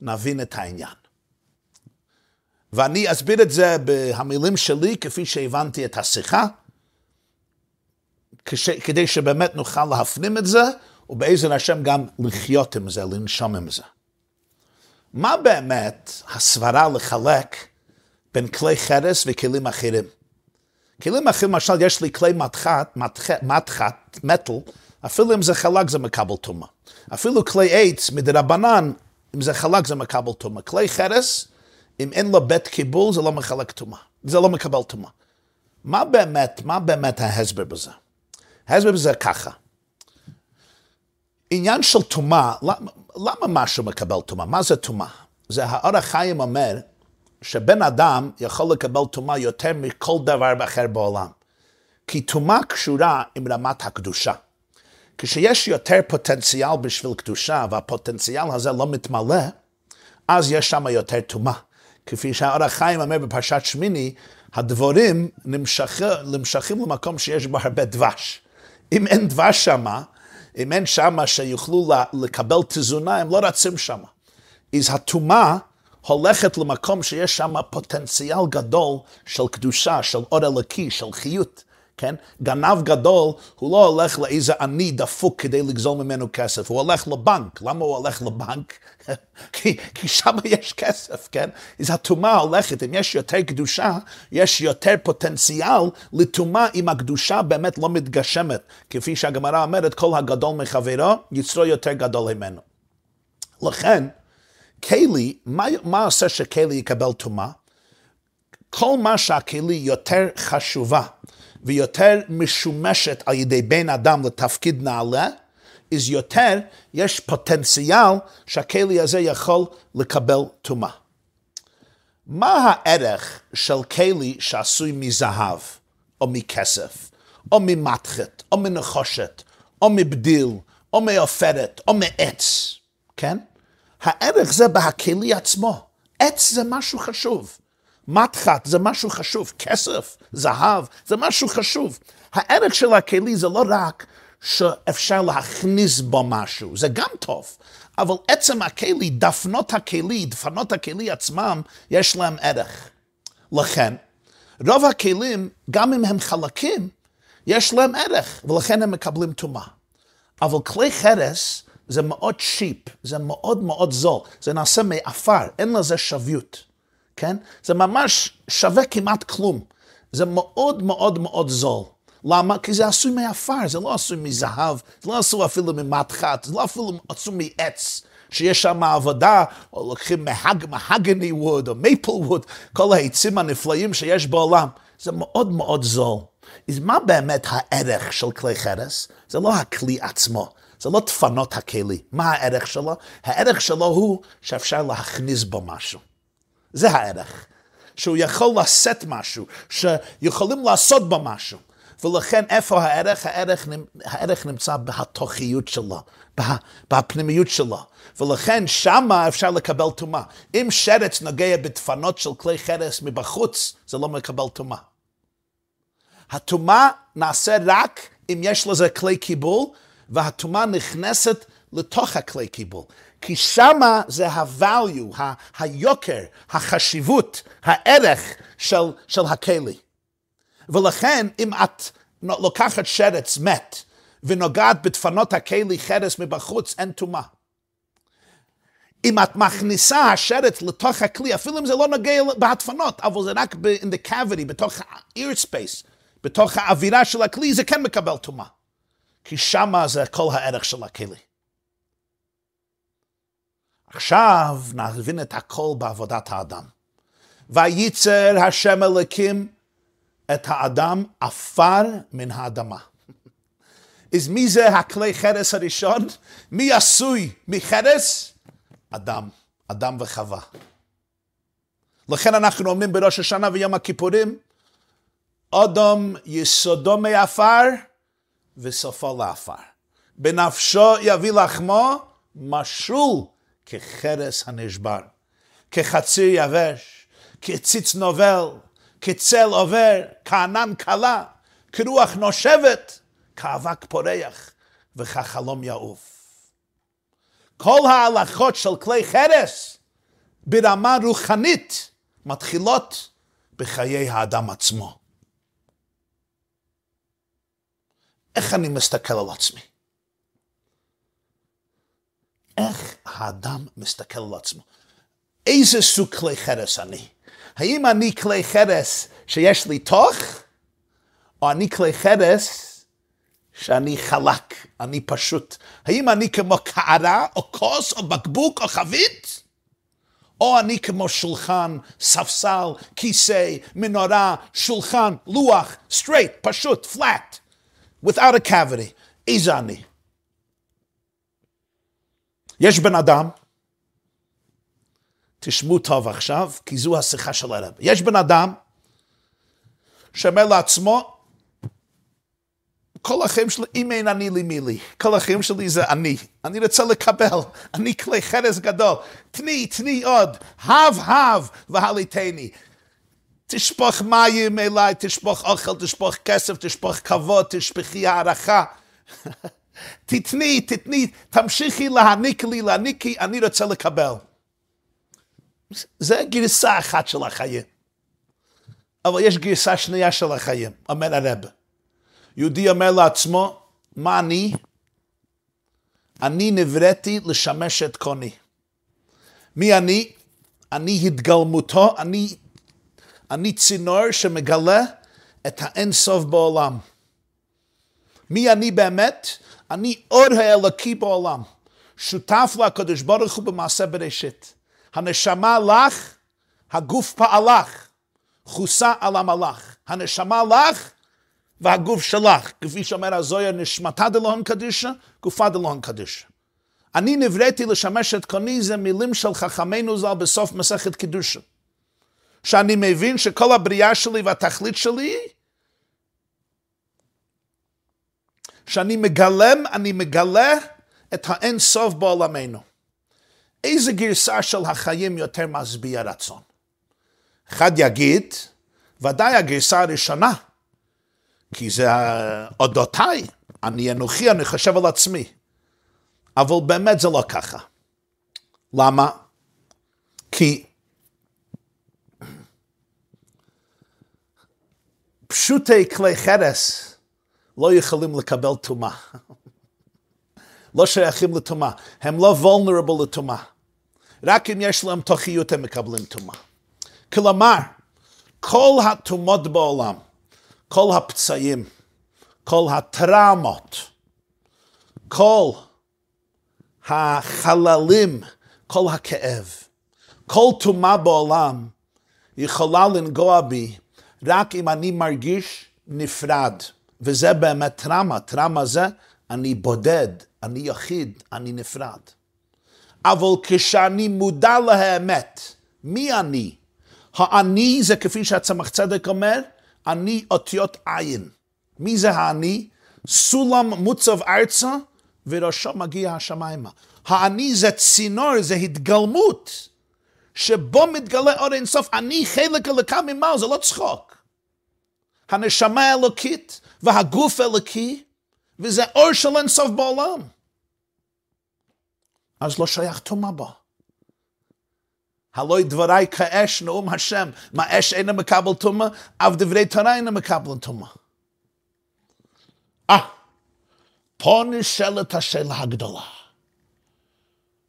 נבין את העניין. ואני אסביר את זה במילים שלי, כפי שהבנתי את השיחה, כדי שבאמת נוכל להפנים את זה, ובאיזה השם גם לחיות עם זה, לנשום עם זה. מה באמת הסברה לחלק בין כלי חרס וכלים אחרים? כלים אחרים, למשל, יש לי כלי מתחת, מתחת, מתחת, מטל, אפילו אם זה חלק זה מקבל טומאה. אפילו כלי עץ מדרבנן, אם זה חלק זה מקבל טומאה. כלי חרס, אם אין לו בית קיבול, זה לא מחלק טומאה. זה לא מקבל טומאה. מה באמת, מה באמת ההסבר בזה? ההסבר בזה ככה. עניין של טומאה, למה, למה משהו מקבל טומאה? מה זה טומאה? זה האור החיים אומר שבן אדם יכול לקבל טומאה יותר מכל דבר אחר בעולם. כי טומאה קשורה עם רמת הקדושה. כשיש יותר פוטנציאל בשביל קדושה והפוטנציאל הזה לא מתמלא, אז יש שם יותר טומאה. כפי שהאור החיים אומר בפרשת שמיני, הדבורים נמשכים, נמשכים למקום שיש בו הרבה דבש. אם אין דבש שמה, אם אין שמה שיוכלו לקבל תזונה, הם לא רצים שמה. אז הטומאה הולכת למקום שיש שם פוטנציאל גדול של קדושה, של אור אלוקי, של חיות. כן? גנב גדול, הוא לא הולך לאיזה עני דפוק כדי לגזול ממנו כסף, הוא הולך לבנק. למה הוא הולך לבנק? כי, כי שם יש כסף, כן? אז הטומאה הולכת, אם יש יותר קדושה, יש יותר פוטנציאל לטומאה אם הקדושה באמת לא מתגשמת. כפי שהגמרא אומרת, כל הגדול מחברו, יצרו יותר גדול ממנו. לכן, כלי, מה, מה עושה שכלי יקבל טומאה? כל מה שהכלי יותר חשובה ויותר משומשת על ידי בן אדם לתפקיד נעלה, אז יותר יש פוטנציאל שהכלי הזה יכול לקבל טומאה. מה הערך של כלי שעשוי מזהב, או מכסף, או ממתחת, או מנחושת, או מבדיל, או מעופרת, או מעץ, כן? הערך זה בהכלי עצמו. עץ זה משהו חשוב. מתחת זה משהו חשוב. כסף, זהב, זה משהו חשוב. הערך של הכלי זה לא רק שאפשר להכניס בו משהו, זה גם טוב. אבל עצם הכלי, דפנות הכלי, דפנות הכלי עצמם, יש להם ערך. לכן, רוב הכלים, גם אם הם חלקים, יש להם ערך, ולכן הם מקבלים טומאה. אבל כלי חרס זה מאוד שיפ, זה מאוד מאוד זול, זה נעשה מעפר, אין לזה שוויות, כן? זה ממש שווה כמעט כלום. זה מאוד מאוד מאוד זול. למה? כי זה עשוי מעפר, זה לא עשוי מזהב, זה לא עשוי אפילו ממתחת, זה לא אפילו עשוי מעץ. שיש שם עבודה, או לוקחים מהג, מהגני ווד, או מייפל ווד, כל העצים הנפלאים שיש בעולם. זה מאוד מאוד זול. אז מה באמת הערך של כלי חרס? זה לא הכלי עצמו, זה לא דפנות הכלי. מה הערך שלו? הערך שלו הוא שאפשר להכניס בו משהו. זה הערך. שהוא יכול לשאת משהו, שיכולים לעשות בו משהו. ולכן איפה הערך? הערך, הערך נמצא בהתוכיות שלו, בפנימיות שלו. ולכן שמה אפשר לקבל טומאה. אם שרץ נוגע בדפנות של כלי חרס מבחוץ, זה לא מקבל טומאה. הטומאה נעשה רק אם יש לזה כלי קיבול, והטומאה נכנסת לתוך הכלי קיבול. כי שמה זה ה-value, היוקר, החשיבות, הערך של, של הכלי. ולכן אם את לוקחת שרץ מת ונוגעת בדפנות הכלי חרס מבחוץ, אין טומאה. אם את מכניסה השרץ לתוך הכלי, אפילו אם זה לא נוגע בהדפנות, אבל זה רק in the cavity, בתוך ה-ear space, בתוך האווירה של הכלי, זה כן מקבל טומאה. כי שמה זה כל הערך של הכלי. עכשיו נבין את הכל בעבודת האדם. וייצר השם אלוקים את האדם עפר מן האדמה. אז מי זה הכלי חרס הראשון? מי עשוי מחרס? אדם, אדם וחווה. לכן אנחנו אומרים בראש השנה ויום הכיפורים, אדום יסודו מעפר וסופו לעפר. בנפשו יביא לחמו משול כחרס הנשבר, כחציר יבש, כציץ נובל, כצל עובר, כענן קלה, כרוח נושבת, כאבק פורח וכחלום יעוף. כל ההלכות של כלי חרס ברמה רוחנית מתחילות בחיי האדם עצמו. איך אני מסתכל על עצמי? איך האדם מסתכל על עצמו? איזה סוג כלי חרס אני? האם אני כלי חרס שיש לי תוך, או אני כלי חרס שאני חלק, אני פשוט. האם אני כמו קערה, או כוס, או בקבוק, או חבית? או אני כמו שולחן, ספסל, כיסא, מנורה, שולחן, לוח, straight, פשוט, flat, without a cavity. איזה אני? יש בן אדם, תשמעו טוב עכשיו, כי זו השיחה של הרב. יש בן אדם שאומר לעצמו, כל החיים שלי, אם אין אני לי מי לי, כל החיים שלי זה אני. אני רוצה לקבל, אני כלי חרס גדול. תני, תני עוד, הב הב והליטני. תשפוך מים אליי, תשפוך אוכל, תשפוך כסף, תשפוך כבוד, תשפכי הערכה. תתני, תתני, תמשיכי להעניק לי, להעניק לי, אני רוצה לקבל. זה גרסה אחת של החיים. אבל יש גרסה שנייה של החיים, אומר הרב. יהודי אומר לעצמו, מה אני? אני נבראתי לשמש את קוני. מי אני? אני התגלמותו, אני, אני צינור שמגלה את האין סוף בעולם. מי אני באמת? אני אור האלוקי בעולם. שותף לקדוש ברוך הוא במעשה בראשית. הנשמה לך, הגוף פעלך, חוסה על המלאך. הנשמה לך, והגוף שלך, כפי שאומר הזויה, נשמתה דלון קדישה, גופה דלון קדישה. אני נבראתי לשמש את קוני, זה מילים של חכמינו ז"ל בסוף מסכת קידושה. שאני מבין שכל הבריאה שלי והתכלית שלי, שאני מגלם, אני מגלה את האין סוף בעולמנו. איזה גרסה של החיים יותר משביע רצון? אחד יגיד, ודאי הגרסה הראשונה, כי זה אודותיי, אני אנוכי, אני חושב על עצמי. אבל באמת זה לא ככה. למה? כי פשוטי כלי חרס לא יכולים לקבל טומאה. לא שייכים לטומאה, הם לא vulnerable לטומאה. רק אם יש להם תוכיות הם מקבלים טומאה. כלומר, כל הטומאות בעולם, כל הפצעים, כל הטראומות, כל החללים, כל הכאב, כל טומאה בעולם יכולה לנגוע בי רק אם אני מרגיש נפרד. וזה באמת טראומה, טראומה זה אני בודד, אני יחיד, אני נפרד. אבל כשאני מודע לאמת, מי אני? האני זה כפי שהצמח צדק אומר, אני אותיות עין. מי זה האני? סולם מוצב ארצה וראשו מגיע השמיימה. האני זה צינור, זה התגלמות, שבו מתגלה אור אינסוף. אני חלק אלוקה ממעל, זה לא צחוק. הנשמה האלוקית והגוף אלוקי, וזה אור של אינסוף בעולם. אז לא שייך טומאה בו. הלא דבריי כאש נאום השם, מה אש אינה מקבל טומאה, אף דברי תורה אינה מקבל טומאה. אה, פה נשאלת השאלה הגדולה.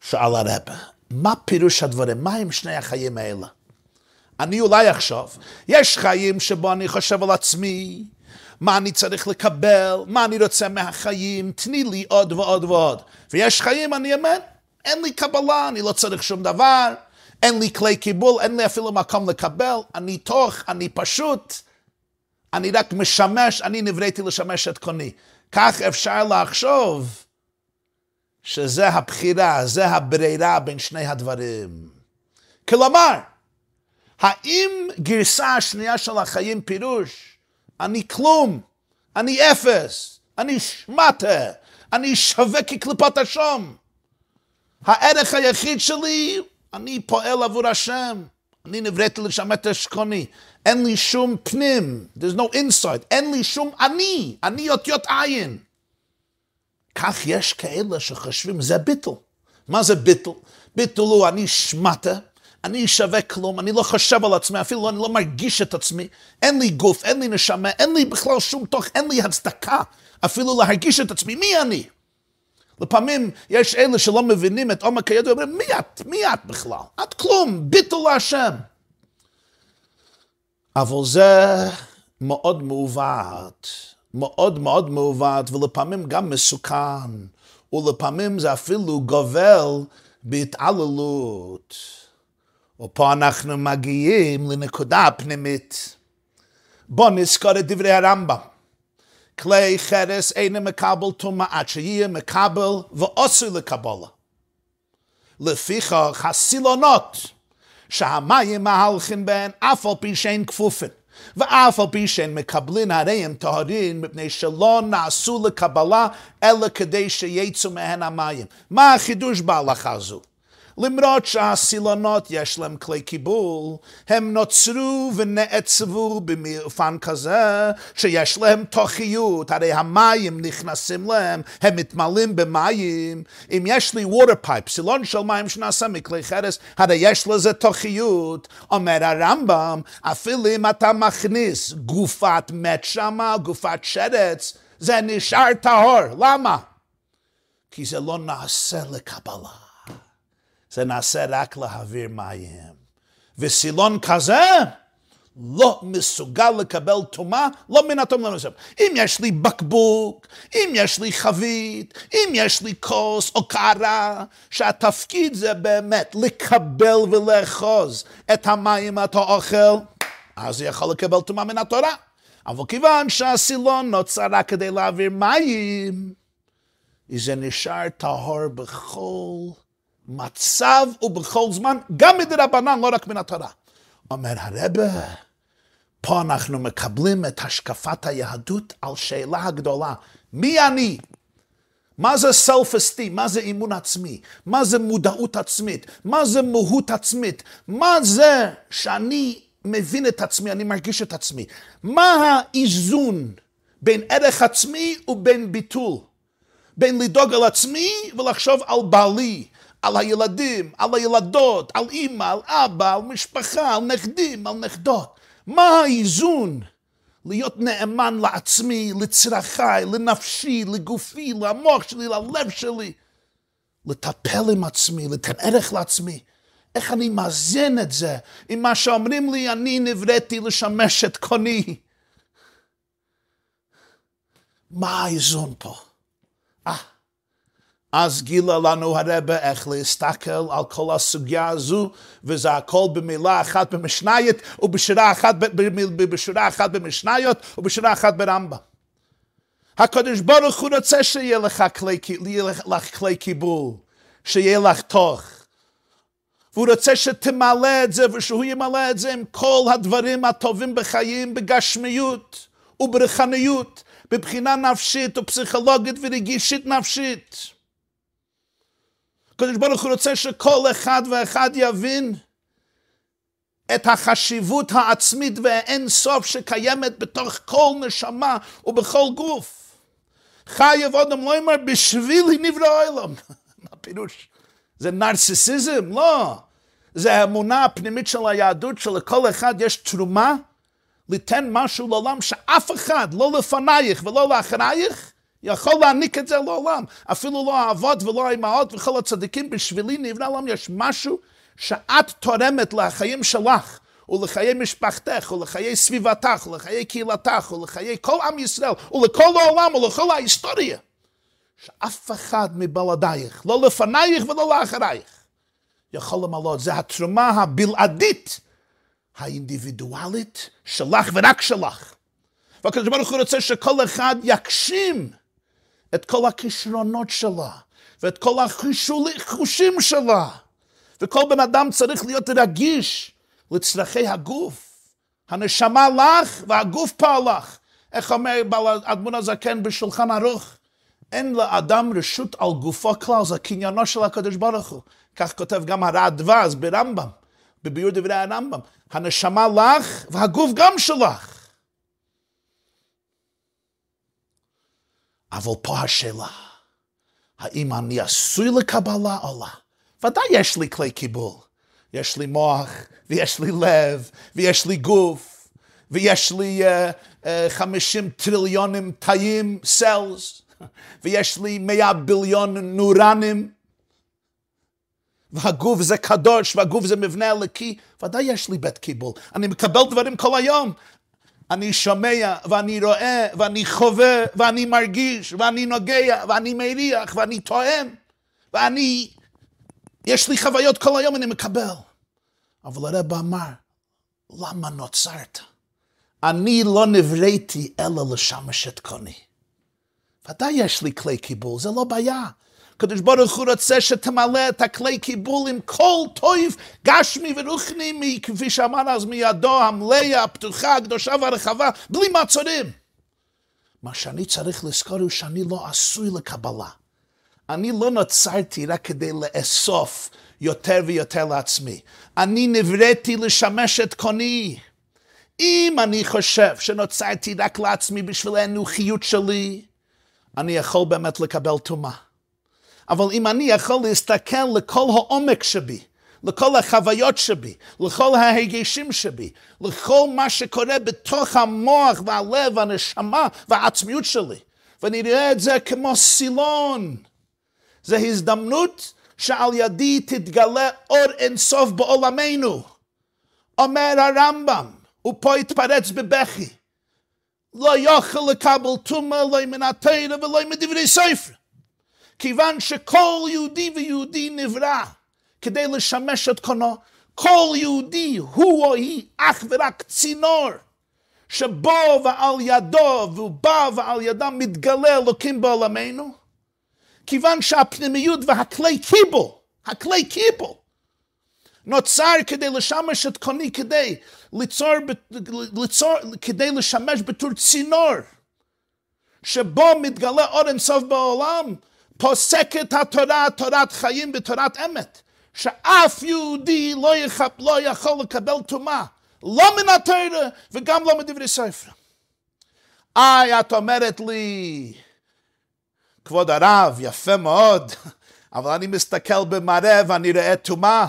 שאל הרבה, מה פירוש הדברים? מה הם שני החיים האלה? אני אולי אחשוב, יש חיים שבו אני חושב על עצמי, מה אני צריך לקבל, מה אני רוצה מהחיים, תני לי עוד ועוד ועוד. ויש חיים, אני אומר, אין לי קבלה, אני לא צריך שום דבר, אין לי כלי קיבול, אין לי אפילו מקום לקבל, אני תוך, אני פשוט, אני רק משמש, אני נבראתי לשמש את קוני. כך אפשר לחשוב שזה הבחירה, זה הברירה בין שני הדברים. כלומר, האם גרסה השנייה של החיים פירוש, אני כלום, אני אפס, אני שמטה, אני שווה כקליפת השום. הערך היחיד שלי, אני פועל עבור השם. אני נבראתי לשם את אשכוני. אין לי שום פנים, there's no inside, אין לי שום אני, אני אותיות עין. כך יש כאלה שחושבים, זה ביטל. מה זה ביטל? ביטל הוא אני שמטה, אני שווה כלום, אני לא חושב על עצמי, אפילו אני לא מרגיש את עצמי, אין לי גוף, אין לי נשמה, אין לי בכלל שום תוך, אין לי הצדקה אפילו להרגיש את עצמי, מי אני? לפעמים יש אלה שלא מבינים את עומק הידע, אומרים, מי את? מי את בכלל? את כלום, ביטל להשם. אבל זה מאוד מעוות, מאוד מאוד מעוות, ולפעמים גם מסוכן, ולפעמים זה אפילו גובל בהתעללות. ופה אנחנו מגיעים לנקודה פנימית. בואו נזכור את דברי הרמב"ם. כלי חרס אינו מקבל טומאה עד שיהיה מקבל ואוסר לקבלה. לפיכך הסילונות שהמים מהלכים בהן אף על פי שהן כפופן. ואף על פי שהן מקבלין הרי הם טהרין מפני שלא נעשו לקבלה אלא כדי שיצאו מהן המים. מה החידוש בהלכה הזו? למרות שהסילונות יש להם כלי קיבול, הם נוצרו ונעצבו במאופן כזה שיש להם תוכיות, הרי המים נכנסים להם, הם מתמלאים במים. אם יש לי water pipe, סילון של מים שנעשה מכלי חרס, הרי יש לזה תוכיות. אומר הרמב"ם, אפילו אם אתה מכניס גופת מת שמה, גופת שרץ, זה נשאר טהור. למה? כי זה לא נעשה לקבלה. זה נעשה רק להעביר מים. וסילון כזה לא מסוגל לקבל טומאה, לא מן הטומאה למסוים. אם יש לי בקבוק, אם יש לי חבית, אם יש לי כוס או קערה, שהתפקיד זה באמת לקבל ולאחוז את המים, את האוכל, אז הוא יכול לקבל טומאה מן התורה. אבל כיוון שהסילון נוצר רק כדי להעביר מים, זה נשאר טהור בכל מצב ובכל זמן, גם מדרבנן, לא רק מן התורה. אומר הרבה, פה אנחנו מקבלים את השקפת היהדות על שאלה הגדולה, מי אני? מה זה self-esteem? מה זה אימון עצמי? מה זה מודעות עצמית? מה זה מהות עצמית? מה זה שאני מבין את עצמי, אני מרגיש את עצמי? מה האיזון בין ערך עצמי ובין ביטול? בין לדאוג על עצמי ולחשוב על בעלי, על הילדים, על הילדות, על אימא, על אבא, על משפחה, על נכדים, על נכדות. מה האיזון להיות נאמן לעצמי, לצרכיי, לנפשי, לגופי, למוח שלי, ללב שלי. לטפל עם עצמי, לתת ערך לעצמי. איך אני מאזן את זה עם מה שאומרים לי, אני נבראתי לשמש את קוני. מה האיזון פה? אז גילה לנו הרבה איך להסתכל על כל הסוגיה הזו, וזה הכל במילה אחת במשנייית, ובשורה אחת, בשורה אחת במשניות, ובשורה אחת ברמב"ם. הקדוש ברוך הוא רוצה שיהיה לך כלי, לך כלי קיבול, שיהיה לך תוך. והוא רוצה שתמלא את זה, ושהוא ימלא את זה עם כל הדברים הטובים בחיים, בגשמיות וברחניות, בבחינה נפשית ופסיכולוגית ורגישית נפשית. הקדוש ברוך הוא רוצה שכל אחד ואחד יבין את החשיבות העצמית והאין סוף שקיימת בתוך כל נשמה ובכל גוף. חייב אדם לא אומר בשבילי נברא העולם. מה הפירוש? זה נרסיסיזם? לא. זה האמונה הפנימית של היהדות שלכל אחד יש תרומה ליתן משהו לעולם שאף אחד, לא לפנייך ולא לאחרייך, יכול להעניק את זה לעולם. אפילו לא האבות ולא האימהות וכל הצדיקים, בשבילי נבנה העולם יש משהו שאת תורמת לחיים שלך. ולחיי משפחתך, ולחיי סביבתך, ולחיי קהילתך, ולחיי כל עם ישראל, ולכל העולם, ולכל ההיסטוריה. שאף אחד מבלעדייך, לא לפנייך ולא לאחרייך, יכול למלות. זה התרומה הבלעדית, האינדיבידואלית, שלך ורק שלך. והקדוש ברוך הוא רוצה שכל אחד יגשים את כל הכישרונות שלה, ואת כל החושים שלה. וכל בן אדם צריך להיות רגיש לצרכי הגוף. הנשמה לך והגוף פעל לך. איך אומר בעל אדמון הזקן בשולחן ערוך? אין לאדם רשות על גופו כלל, זה קניינו של הקדוש ברוך הוא. כך כותב גם הרעדב"ז ברמב"ם, בביור דברי הרמב"ם. הנשמה לך והגוף גם שלך. אבל פה השאלה, האם אני עשוי לקבלה או לא? ודאי יש לי כלי קיבול. יש לי מוח, ויש לי לב, ויש לי גוף, ויש לי uh, uh, 50 טריליונים תאים, סלס, ויש לי 100 ביליון נורנים, והגוף זה קדוש, והגוף זה מבנה אלוקי, ודאי יש לי בית קיבול. אני מקבל דברים כל היום, אני שומע, ואני רואה, ואני חווה, ואני מרגיש, ואני נוגע, ואני מריח, ואני טועם, ואני, יש לי חוויות כל היום, אני מקבל. אבל הרב אמר, למה נוצרת? אני לא נבראתי אלא לשמש את קוני. ודאי יש לי כלי קיבול, זה לא בעיה. הקדוש ברוך הוא רוצה שתמלא את הכלי קיבול עם כל טוב, גשמי ורוחני, כפי שאמר אז מידו המלאה, הפתוחה, הקדושה והרחבה, בלי מעצורים. מה שאני צריך לזכור הוא שאני לא עשוי לקבלה. אני לא נוצרתי רק כדי לאסוף יותר ויותר לעצמי. אני נבראתי לשמש את קוני. אם אני חושב שנוצרתי רק לעצמי בשביל האנוכיות שלי, אני יכול באמת לקבל טומאה. אבל אם אני יכול להסתכל לכל העומק שבי, לכל החוויות שבי, לכל ההרגשים שבי, לכל מה שקורה בתוך המוח והלב והנשמה והעצמיות שלי, ואני רואה את זה כמו סילון. זו הזדמנות שעל ידי תתגלה אור אינסוף בעולמנו. אומר הרמב"ם, ופה התפרץ בבכי, לא יוכל לקבל טומאה לא מן התרא ולא מדברי ספר. כיוון שכל יהודי ויהודי נברא כדי לשמש את קונו, כל יהודי הוא או היא אך ורק צינור שבו ועל ידו והוא בא ועל ידם מתגלה אלוקים בעולמנו, כיוון שהפנימיות והכלי קיבול, הכלי קיבול, נוצר כדי לשמש את קוני, כדי ליצור, ליצור, כדי לשמש בתור צינור, שבו מתגלה אור אינסוף בעולם, פוסקת התורה, תורת חיים ותורת אמת, שאף יהודי לא, יחב, לא יכול לקבל טומאה, לא מן התורה וגם לא מדברי ספר. איי, את אומרת לי, כבוד הרב, יפה מאוד, אבל אני מסתכל במראה ואני רואה טומאה.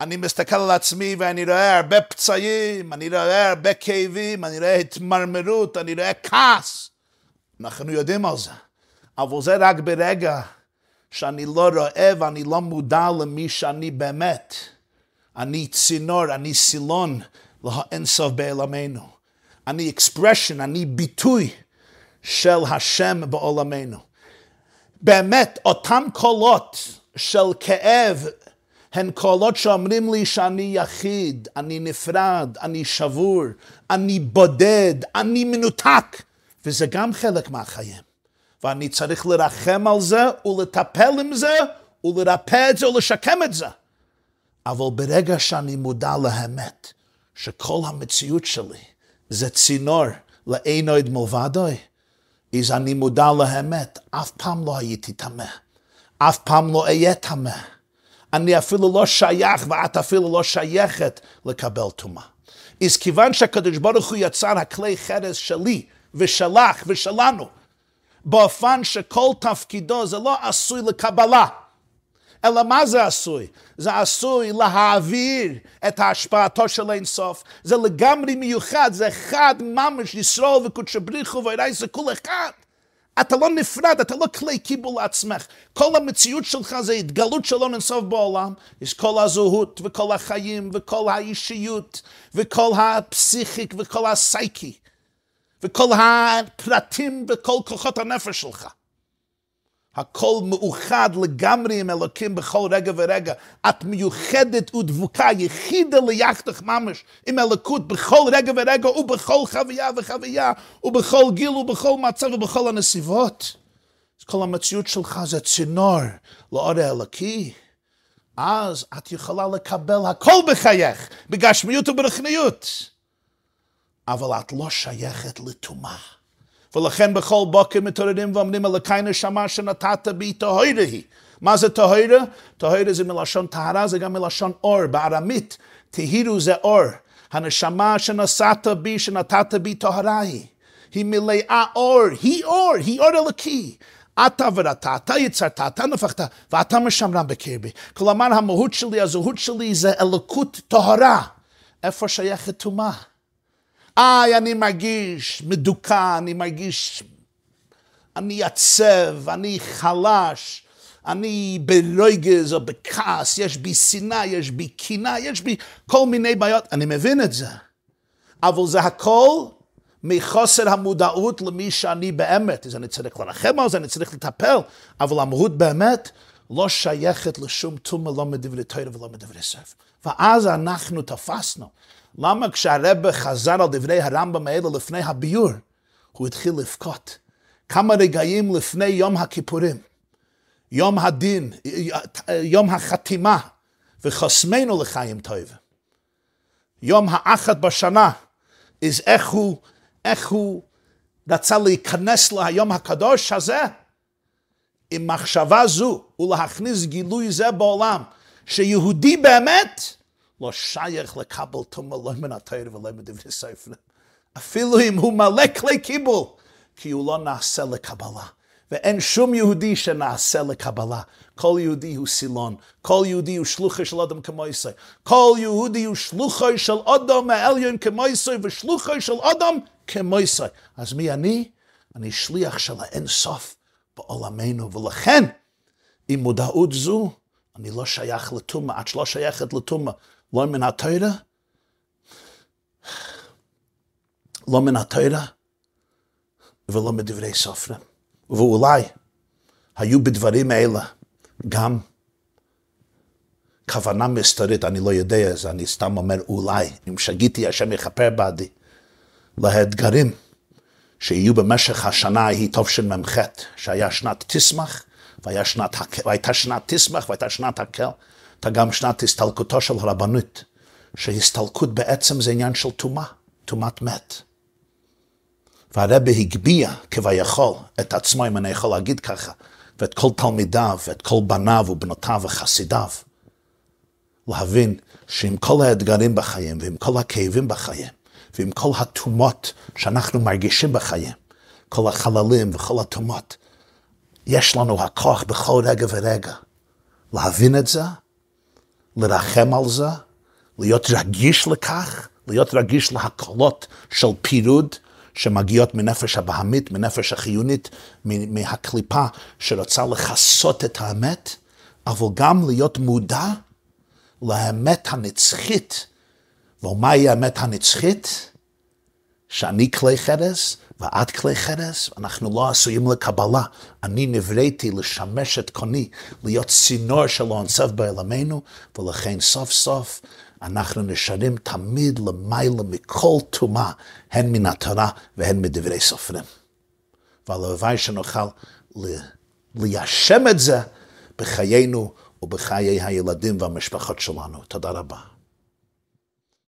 אני מסתכל על עצמי ואני רואה הרבה פצעים, אני רואה הרבה כאבים, אני רואה התמרמרות, אני רואה כעס. אנחנו יודעים על זה. אבל זה רק ברגע שאני לא רואה ואני לא מודע למי שאני באמת. אני צינור, אני סילון לאינסוף בעולמנו. אני אקספרשן, אני ביטוי של השם בעולמנו. באמת, אותם קולות של כאב הן קולות שאומרים לי שאני יחיד, אני נפרד, אני שבור, אני בודד, אני מנותק, וזה גם חלק מהחיים. ואני צריך לרחם על זה ולטפל עם זה ולרפא את זה ולשקם את זה. אבל ברגע שאני מודע לאמת, שכל המציאות שלי זה צינור לאין עוד מלבדוי, אז אני מודע לאמת, אף פעם לא הייתי טמא, אף פעם לא אהיה טמא. אני אפילו לא שייך ואת אפילו לא שייכת לקבל טומאה. אז כיוון שהקדוש ברוך הוא יצר הכלי חרס שלי ושלך ושלנו, באופן שכל תפקידו זה לא עשוי לקבלה, אלא מה זה עשוי? זה עשוי להעביר את השפעתו של אין סוף. זה לגמרי מיוחד, זה אחד ממש, ישרול וקודשא בריחו ואיראי זה כול אחד. אתה לא נפרד, אתה לא כלי קיבול לעצמך. כל המציאות שלך זה התגלות של אין סוף בעולם. יש כל הזהות וכל החיים וכל האישיות וכל הפסיכיק וכל הסייקי וכל הפרטים וכל כוחות הנפש שלך. הכל מאוחד לגמרי עם אלוקים בכל רגע ורגע. את מיוחדת ודבוקה, יחידה ליחדך ממש עם אלוקות בכל רגע ורגע ובכל חוויה וחוויה ובכל גיל ובכל מצב ובכל הנסיבות. אז כל המציאות שלך זה צינור לאור האלוקי. אז את יכולה לקבל הכל בחייך, בגשמיות וברחניות. אבל את לא שייכת לטומאה. ולכן בכל בוקר מתעוררים ואומרים אלוקי נשמה שנתת בי טהרה היא. מה זה טהרה? טהרה זה מלשון טהרה, זה גם מלשון אור. בארמית, טהירו זה אור. הנשמה שנשאת בי, שנתת בי טהרה היא. היא מלאה אור, היא אור, היא אור אלוקי. אתה ורתה, אתה יצרת, אתה נפחת, ואתה משמרם בקרבי. כלומר, המהות שלי, הזהות שלי זה אלוקות טהרה. איפה שייכת טומאה? איי, אני מרגיש מדוכא, אני מרגיש... אני עצב, אני חלש, אני ברויגז או בכעס, יש בי שנאה, יש בי קינה, יש בי כל מיני בעיות. אני מבין את זה. אבל זה הכל מחוסר המודעות למי שאני באמת. אז אני צריך לרחם על זה, אני צריך לטפל, אבל המהות באמת לא שייכת לשום טומאה, לא מדברי תוירה ולא מדברי ספר. ואז אנחנו תפסנו. למה כשהרבא חזר על דברי הרמב"ם האלה לפני הביור, הוא התחיל לבכות? כמה רגעים לפני יום הכיפורים, יום הדין, יום החתימה, וחוסמנו לחיים טובים. יום האחד בשנה, אז איך הוא, איך הוא רצה להיכנס ליום הקדוש הזה? עם מחשבה זו ולהכניס גילוי זה בעולם, שיהודי באמת לא שייך לקבל תומה לא מן התאיר ולא מדברי ספר. אפילו אם הוא מלא כלי קיבול, כי הוא לא נעשה לקבלה. ואין שום יהודי שנעשה לקבלה. כל יהודי הוא סילון, כל יהודי הוא שלוחי של אדם כמו ישראל. כל יהודי הוא שלוחי של אדם מהעליון כמו ישראל, ושלוחי של אדם כמו ישראל. אז מי אני? אני שליח של האין סוף בעולמנו, ולכן, עם מודעות זו, אני לא שייך לטומאה, את שלא שייכת לטומאה. לא מן התוירה, לא מן התוירה ולא מדברי סופרים. ואולי היו בדברים האלה גם כוונה מסתורית, אני לא יודע, אז אני סתם אומר אולי, אם שגיתי, השם יכפר בעדי, לאתגרים שיהיו במשך השנה ההיא תשמ"ח, שהיה שנת תשמח, והייתה שנת תשמח והייתה שנת הקל. הייתה גם שנת הסתלקותו של הרבנות, שהסתלקות בעצם זה עניין של טומאה, טומאת מת. והרבה הגביה כביכול את עצמו, אם אני יכול להגיד ככה, ואת כל תלמידיו, ואת כל בניו ובנותיו וחסידיו, להבין שעם כל האתגרים בחיים, ועם כל הכאבים בחיים, ועם כל הטומאות שאנחנו מרגישים בחיים, כל החללים וכל הטומאות, יש לנו הכוח בכל רגע ורגע להבין את זה לרחם על זה, להיות רגיש לכך, להיות רגיש להקלות של פירוד שמגיעות מנפש הבהמית, מנפש החיונית, מהקליפה שרוצה לכסות את האמת, אבל גם להיות מודע לאמת הנצחית. ומהי האמת הנצחית? שאני כלי חרס ואת כלי חרס, אנחנו לא עשויים לקבלה. אני נבראתי לשמש את קוני, להיות צינור שלו עונסף בעולמנו, ולכן סוף סוף אנחנו נשארים תמיד למעלה מכל טומאה, הן מן התורה והן מדברי סופרים. והלוואי שנוכל ליישם את זה בחיינו ובחיי הילדים והמשפחות שלנו. תודה רבה.